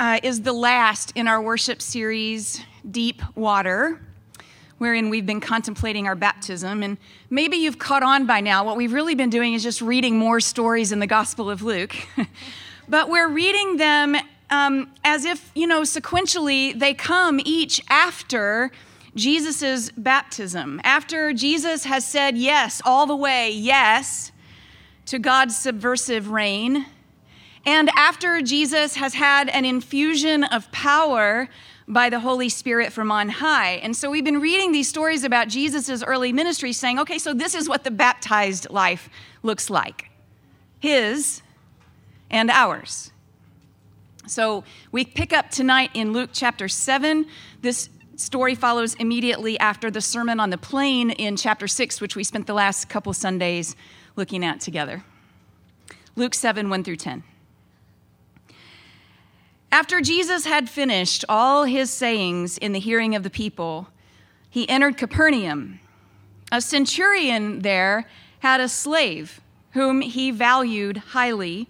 uh, is the last in our worship series, Deep Water, wherein we've been contemplating our baptism. And maybe you've caught on by now. What we've really been doing is just reading more stories in the Gospel of Luke. but we're reading them um, as if, you know, sequentially, they come each after Jesus' baptism. After Jesus has said yes, all the way, yes, to God's subversive reign and after Jesus has had an infusion of power by the Holy Spirit from on high. And so we've been reading these stories about Jesus' early ministry saying, okay, so this is what the baptized life looks like his and ours. So we pick up tonight in Luke chapter 7. This story follows immediately after the Sermon on the Plain in chapter 6, which we spent the last couple Sundays looking at together. Luke 7, 1 through 10. After Jesus had finished all his sayings in the hearing of the people, he entered Capernaum. A centurion there had a slave whom he valued highly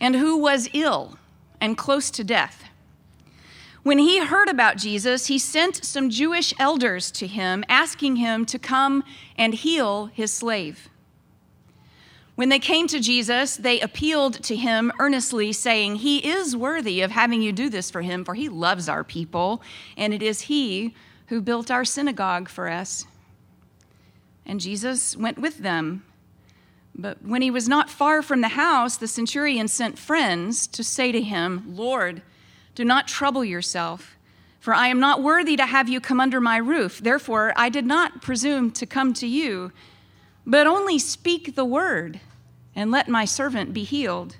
and who was ill and close to death. When he heard about Jesus, he sent some Jewish elders to him, asking him to come and heal his slave. When they came to Jesus, they appealed to him earnestly, saying, He is worthy of having you do this for him, for he loves our people, and it is he who built our synagogue for us. And Jesus went with them. But when he was not far from the house, the centurion sent friends to say to him, Lord, do not trouble yourself, for I am not worthy to have you come under my roof. Therefore, I did not presume to come to you, but only speak the word and let my servant be healed.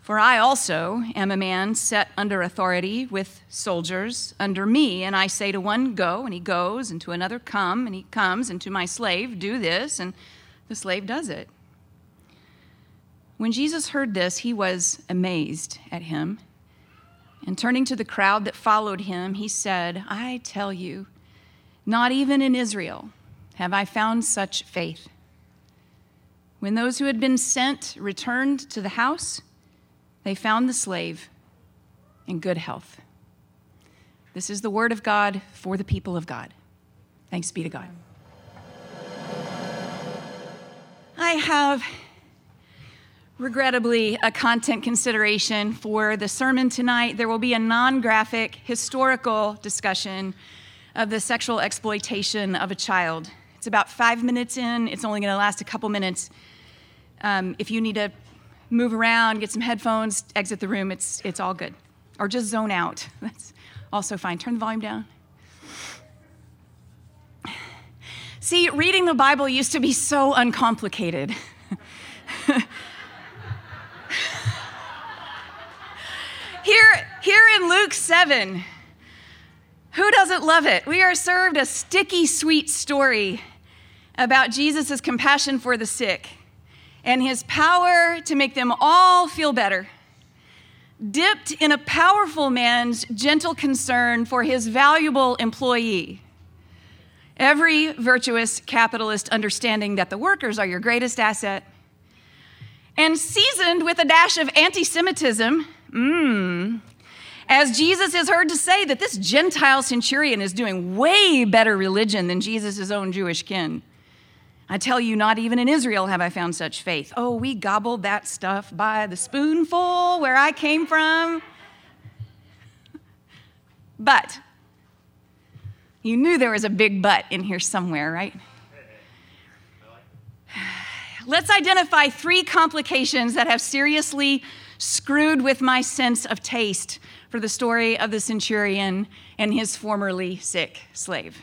For I also am a man set under authority with soldiers under me, and I say to one, Go, and he goes, and to another, Come, and he comes, and to my slave, Do this, and the slave does it. When Jesus heard this, he was amazed at him. And turning to the crowd that followed him, he said, I tell you, not even in Israel have I found such faith. When those who had been sent returned to the house, they found the slave in good health. This is the word of God for the people of God. Thanks be to God. I have, regrettably, a content consideration for the sermon tonight. There will be a non graphic historical discussion of the sexual exploitation of a child. It's about five minutes in, it's only going to last a couple minutes. Um, if you need to move around, get some headphones, exit the room, it's, it's all good. Or just zone out. That's also fine. Turn the volume down. See, reading the Bible used to be so uncomplicated. here, here in Luke 7, who doesn't love it? We are served a sticky sweet story about Jesus' compassion for the sick and his power to make them all feel better, dipped in a powerful man's gentle concern for his valuable employee. Every virtuous capitalist understanding that the workers are your greatest asset, and seasoned with a dash of anti Semitism, mmm, as Jesus is heard to say that this Gentile centurion is doing way better religion than Jesus' own Jewish kin. I tell you, not even in Israel have I found such faith. Oh, we gobbled that stuff by the spoonful where I came from. But, you knew there was a big but in here somewhere, right? Let's identify three complications that have seriously screwed with my sense of taste for the story of the centurion and his formerly sick slave.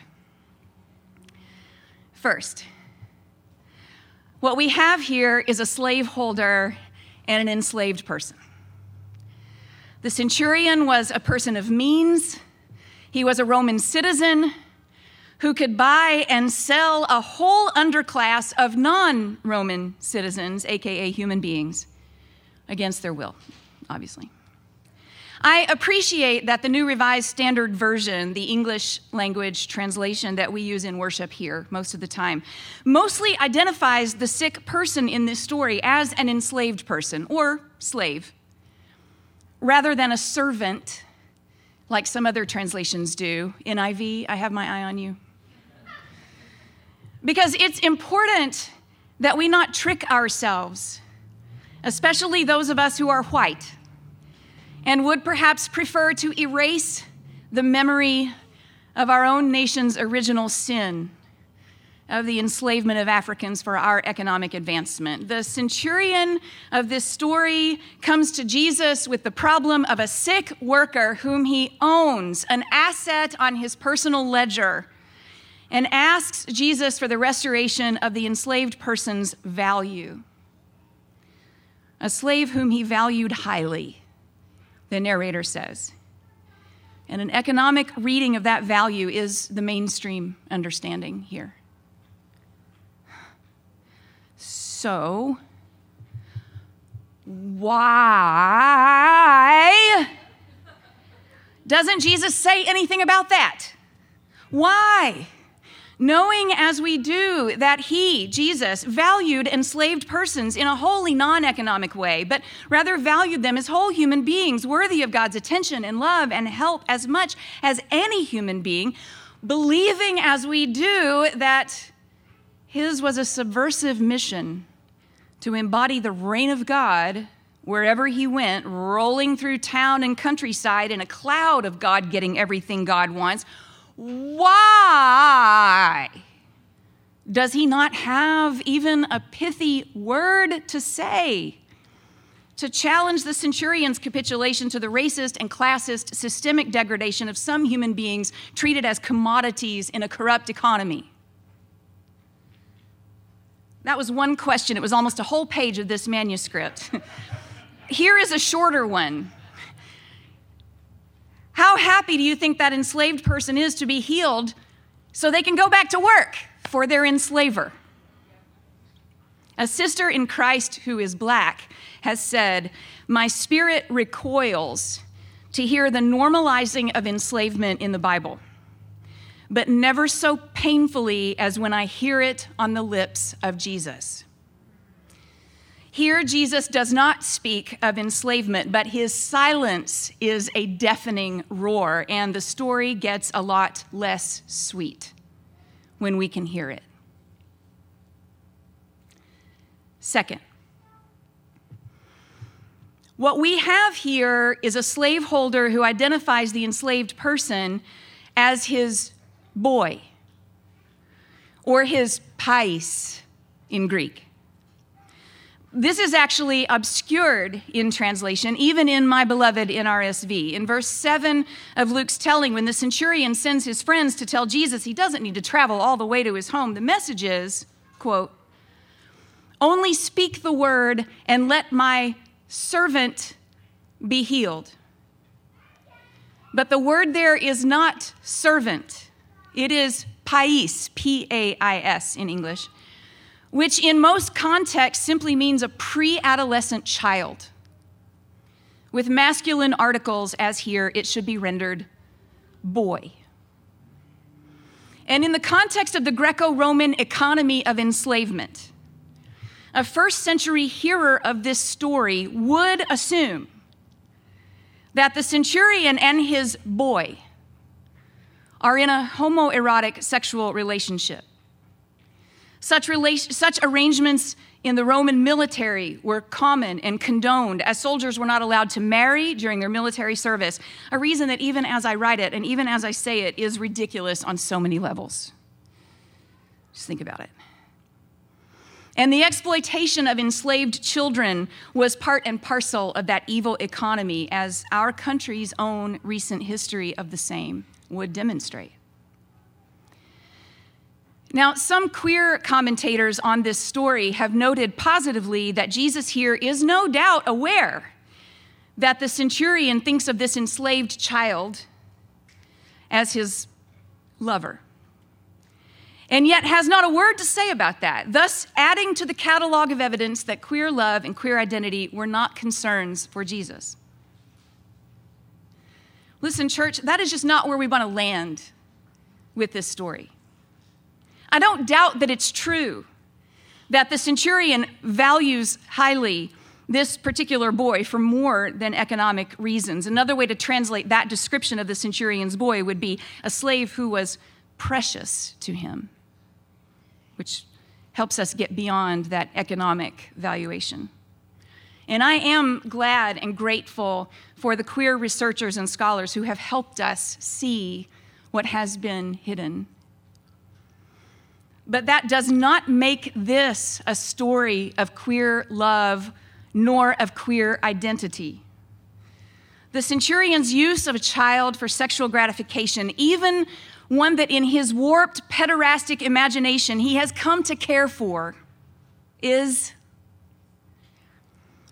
First, what we have here is a slaveholder and an enslaved person. The centurion was a person of means, he was a Roman citizen who could buy and sell a whole underclass of non Roman citizens, aka human beings, against their will, obviously. I appreciate that the New Revised Standard Version, the English language translation that we use in worship here most of the time, mostly identifies the sick person in this story as an enslaved person or slave, rather than a servant, like some other translations do. NIV, I have my eye on you. Because it's important that we not trick ourselves, especially those of us who are white and would perhaps prefer to erase the memory of our own nation's original sin of the enslavement of Africans for our economic advancement. The centurion of this story comes to Jesus with the problem of a sick worker whom he owns, an asset on his personal ledger, and asks Jesus for the restoration of the enslaved person's value. A slave whom he valued highly the narrator says. And an economic reading of that value is the mainstream understanding here. So, why doesn't Jesus say anything about that? Why? Knowing as we do that he, Jesus, valued enslaved persons in a wholly non economic way, but rather valued them as whole human beings worthy of God's attention and love and help as much as any human being, believing as we do that his was a subversive mission to embody the reign of God wherever he went, rolling through town and countryside in a cloud of God getting everything God wants why does he not have even a pithy word to say? To challenge the centurion's capitulation to the racist and classist systemic degradation of some human beings treated as commodities in a corrupt economy. That was one question. It was almost a whole page of this manuscript. Here is a shorter one. How happy do you think that enslaved person is to be healed so they can go back to work for their enslaver? A sister in Christ who is black has said, My spirit recoils to hear the normalizing of enslavement in the Bible, but never so painfully as when I hear it on the lips of Jesus. Here, Jesus does not speak of enslavement, but his silence is a deafening roar, and the story gets a lot less sweet when we can hear it. Second, what we have here is a slaveholder who identifies the enslaved person as his boy or his pais in Greek. This is actually obscured in translation, even in my beloved NRSV. In verse 7 of Luke's telling, when the centurion sends his friends to tell Jesus he doesn't need to travel all the way to his home, the message is, quote, only speak the word and let my servant be healed. But the word there is not servant, it is pais, P A I S in English which in most contexts simply means a pre adolescent child. With masculine articles, as here, it should be rendered boy. And in the context of the Greco Roman economy of enslavement, a first century hearer of this story would assume that the centurion and his boy are in a homoerotic sexual relationship. Such, such arrangements in the Roman military were common and condoned, as soldiers were not allowed to marry during their military service, a reason that even as I write it and even as I say it is ridiculous on so many levels. Just think about it. And the exploitation of enslaved children was part and parcel of that evil economy, as our country's own recent history of the same would demonstrate. Now, some queer commentators on this story have noted positively that Jesus here is no doubt aware that the centurion thinks of this enslaved child as his lover and yet has not a word to say about that, thus adding to the catalog of evidence that queer love and queer identity were not concerns for Jesus. Listen, church, that is just not where we want to land with this story. I don't doubt that it's true that the centurion values highly this particular boy for more than economic reasons. Another way to translate that description of the centurion's boy would be a slave who was precious to him which helps us get beyond that economic valuation. And I am glad and grateful for the queer researchers and scholars who have helped us see what has been hidden. But that does not make this a story of queer love nor of queer identity. The centurion's use of a child for sexual gratification, even one that in his warped, pederastic imagination he has come to care for, is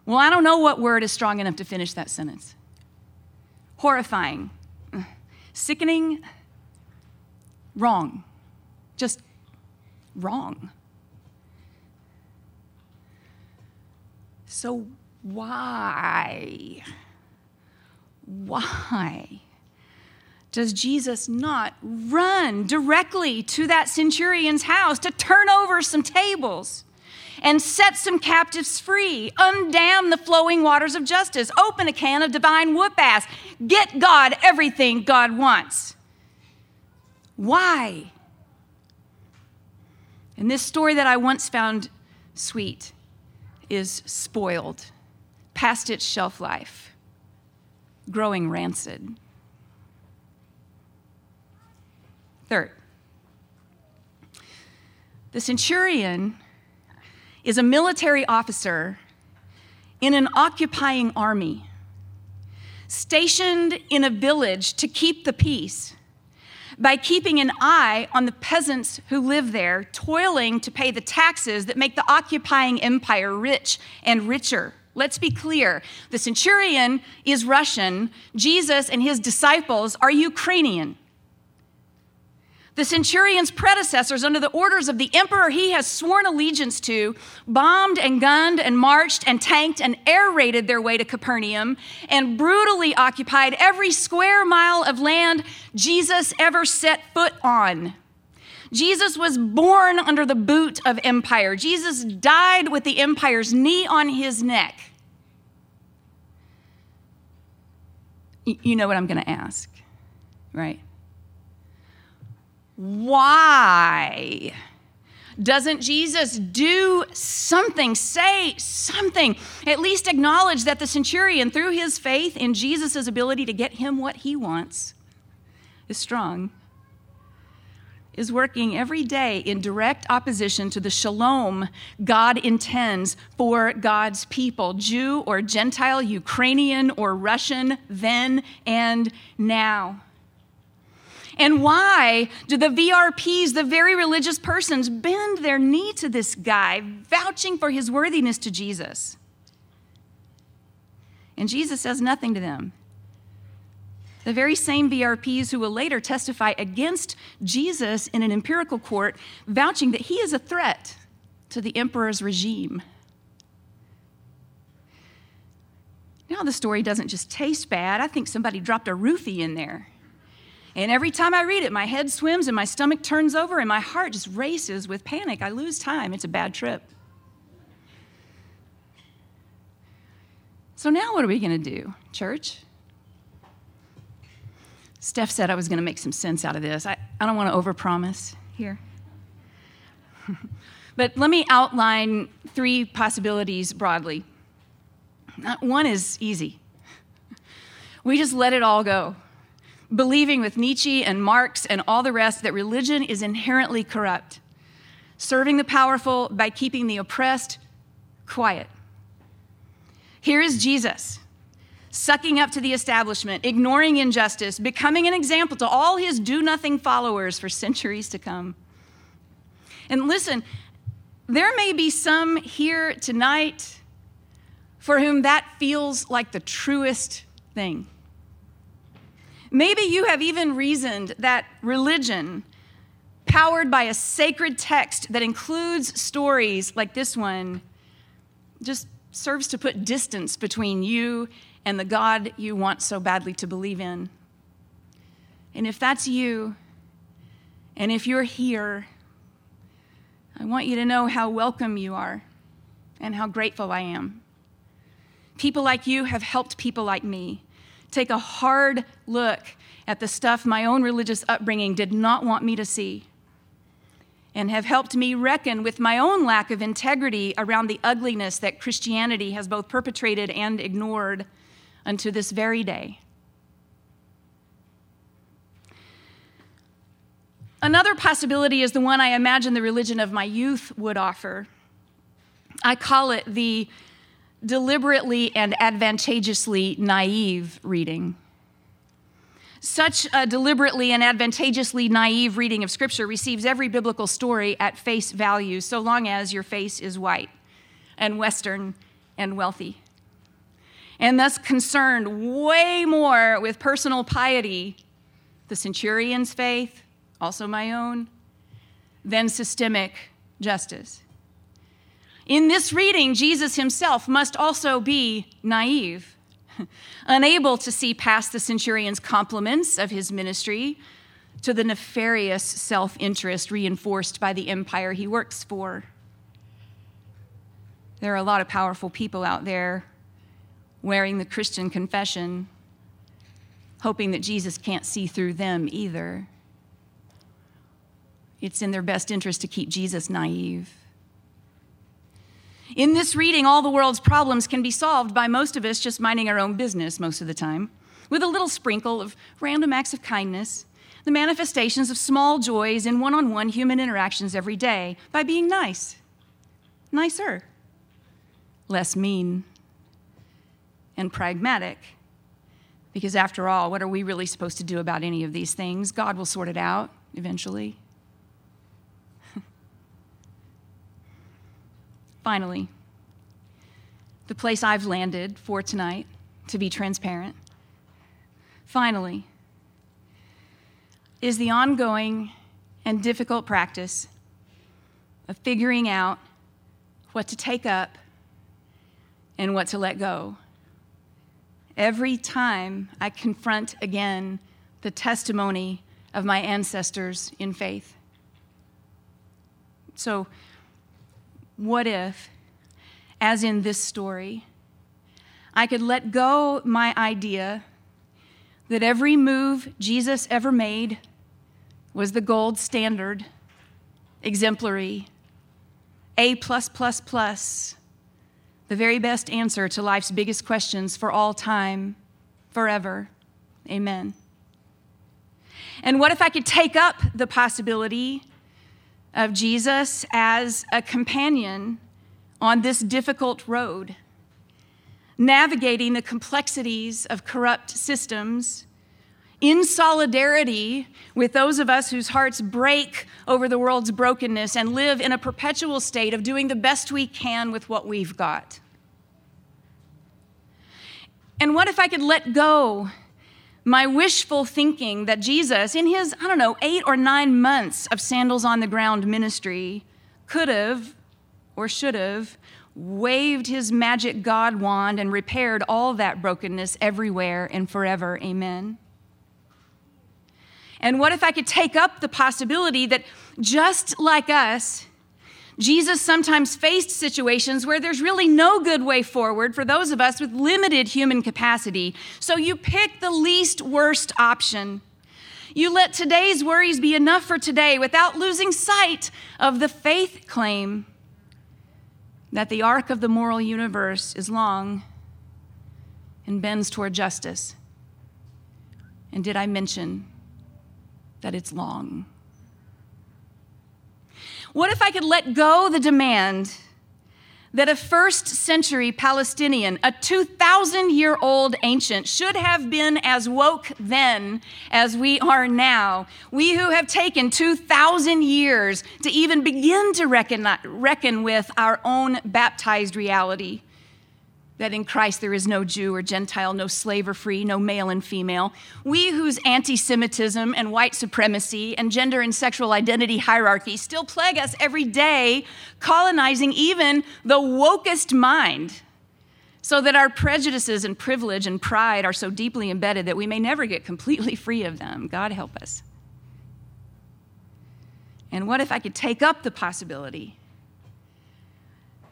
well, I don't know what word is strong enough to finish that sentence. Horrifying, sickening, wrong, just wrong. So, why? Why? does Jesus not run directly to that centurion's house to turn over some tables and set some captives free, undam the flowing waters of justice, open a can of divine whoop ass, get God everything God wants? Why? And this story that I once found sweet is spoiled, past its shelf life, growing rancid. Third, the centurion is a military officer in an occupying army, stationed in a village to keep the peace by keeping an eye on the peasants who live there, toiling to pay the taxes that make the occupying empire rich and richer. Let's be clear the centurion is Russian, Jesus and his disciples are Ukrainian. The centurion's predecessors, under the orders of the emperor he has sworn allegiance to, bombed and gunned and marched and tanked and air raided their way to Capernaum and brutally occupied every square mile of land Jesus ever set foot on. Jesus was born under the boot of empire. Jesus died with the empire's knee on his neck. You know what I'm going to ask, right? Why? Doesn't Jesus do something, say something, at least acknowledge that the centurion, through his faith in Jesus' ability to get him what he wants, is strong, is working every day in direct opposition to the shalom God intends for God's people, Jew or Gentile, Ukrainian or Russian, then and now? And why do the VRPs, the very religious persons, bend their knee to this guy, vouching for his worthiness to Jesus? And Jesus says nothing to them. The very same VRPs who will later testify against Jesus in an empirical court, vouching that he is a threat to the emperor's regime. Now, the story doesn't just taste bad. I think somebody dropped a roofie in there. And every time I read it, my head swims and my stomach turns over and my heart just races with panic. I lose time. It's a bad trip. So now what are we going to do, church? Steph said I was going to make some sense out of this. I, I don't want to overpromise here. but let me outline three possibilities broadly. One is easy. We just let it all go believing with Nietzsche and Marx and all the rest that religion is inherently corrupt, serving the powerful by keeping the oppressed quiet. Here is Jesus, sucking up to the establishment, ignoring injustice, becoming an example to all his do nothing followers for centuries to come. And listen, there may be some here tonight for whom that feels like the truest thing. Maybe you have even reasoned that religion, powered by a sacred text that includes stories like this one, just serves to put distance between you and the God you want so badly to believe in. And if that's you, and if you're here, I want you to know how welcome you are and how grateful I am. People like you have helped people like me take a hard look at the stuff my own religious upbringing did not want me to see and have helped me reckon with my own lack of integrity around the ugliness that Christianity has both perpetrated and ignored unto this very day. Another possibility is the one I imagine the religion of my youth would offer. I call it the deliberately and advantageously naive reading. Such a deliberately and advantageously naive reading of Scripture receives every biblical story at face value, so long as your face is white and Western and wealthy. And thus concerned way more with personal piety, the centurion's faith, also my own, than systemic justice. In this reading, Jesus himself must also be naive, unable to see past the centurion's compliments of his ministry to the nefarious self interest reinforced by the empire he works for. There are a lot of powerful people out there wearing the Christian confession, hoping that Jesus can't see through them either. It's in their best interest to keep Jesus naive. In this reading, all the world's problems can be solved by most of us just minding our own business most of the time, with a little sprinkle of random acts of kindness, the manifestations of small joys in one on one human interactions every day, by being nice, nicer, less mean, and pragmatic. Because after all, what are we really supposed to do about any of these things? God will sort it out eventually. Finally, the place I've landed for tonight, to be transparent, finally, is the ongoing and difficult practice of figuring out what to take up and what to let go. Every time I confront again the testimony of my ancestors in faith. So, what if, as in this story, I could let go my idea that every move Jesus ever made was the gold standard, exemplary, A plus plus plus, the very best answer to life's biggest questions for all time, forever. Amen. And what if I could take up the possibility of Jesus as a companion on this difficult road, navigating the complexities of corrupt systems in solidarity with those of us whose hearts break over the world's brokenness and live in a perpetual state of doing the best we can with what we've got. And what if I could let go my wishful thinking that Jesus, in his, I don't know, eight or nine months of sandals on the ground ministry, could have or should have waved his magic God wand and repaired all that brokenness everywhere and forever. Amen. And what if I could take up the possibility that just like us, Jesus sometimes faced situations where there's really no good way forward for those of us with limited human capacity. So you pick the least worst option. You let today's worries be enough for today without losing sight of the faith claim that the arc of the moral universe is long and bends toward justice. And did I mention that it's long? What if I could let go the demand that a first century Palestinian, a 2,000 year old ancient, should have been as woke then as we are now? We who have taken 2,000 years to even begin to reckon, reckon with our own baptized reality that in Christ there is no Jew or Gentile, no slave or free, no male and female. We whose anti Semitism and white supremacy and gender and sexual identity hierarchy still plague us every day, colonizing even the wokest mind, so that our prejudices and privilege and pride are so deeply embedded that we may never get completely free of them. God help us. And what if I could take up the possibility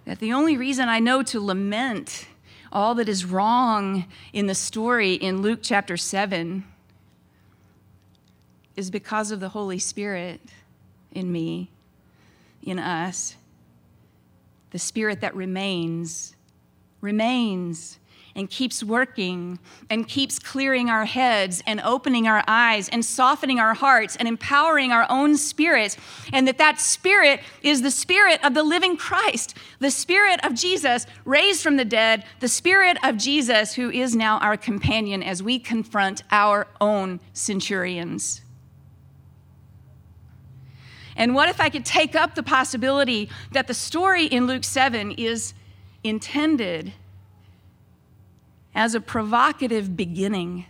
that the only reason I know to lament all that is wrong in the story in Luke chapter 7 is because of the Holy Spirit in me, in us. The Spirit that remains, remains and keeps working and keeps clearing our heads and opening our eyes and softening our hearts and empowering our own spirits and that that spirit is the spirit of the living Christ the spirit of Jesus raised from the dead the spirit of Jesus who is now our companion as we confront our own centurions. And what if I could take up the possibility that the story in Luke 7 is intended as a provocative beginning,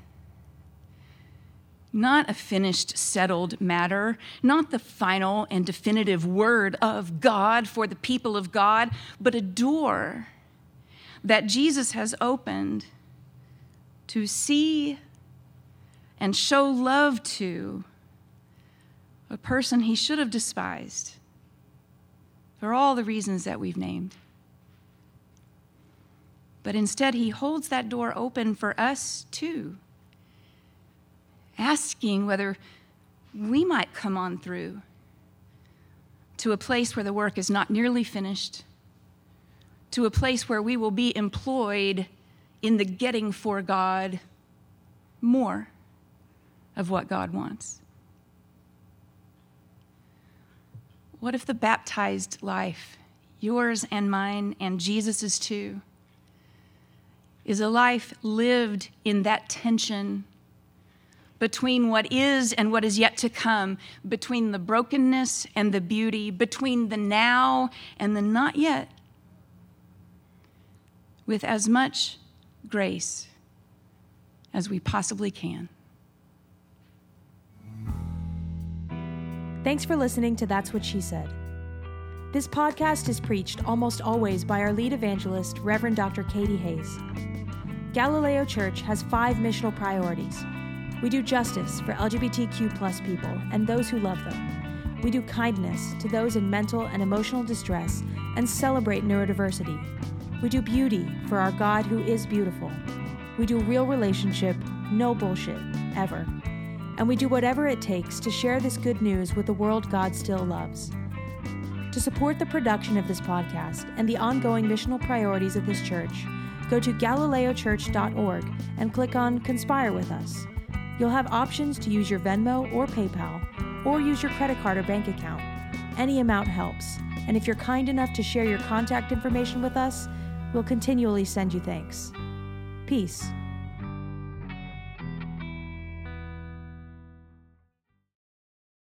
not a finished, settled matter, not the final and definitive word of God for the people of God, but a door that Jesus has opened to see and show love to a person he should have despised for all the reasons that we've named. But instead, he holds that door open for us too, asking whether we might come on through to a place where the work is not nearly finished, to a place where we will be employed in the getting for God more of what God wants. What if the baptized life, yours and mine and Jesus's too, is a life lived in that tension between what is and what is yet to come, between the brokenness and the beauty, between the now and the not yet, with as much grace as we possibly can. Thanks for listening to That's What She Said. This podcast is preached almost always by our lead evangelist, Reverend Dr. Katie Hays. Galileo Church has five missional priorities. We do justice for LGBTQ plus people and those who love them. We do kindness to those in mental and emotional distress and celebrate neurodiversity. We do beauty for our God who is beautiful. We do real relationship, no bullshit, ever. And we do whatever it takes to share this good news with the world God still loves. To support the production of this podcast and the ongoing missional priorities of this church, go to galileochurch.org and click on Conspire with Us. You'll have options to use your Venmo or PayPal, or use your credit card or bank account. Any amount helps, and if you're kind enough to share your contact information with us, we'll continually send you thanks. Peace.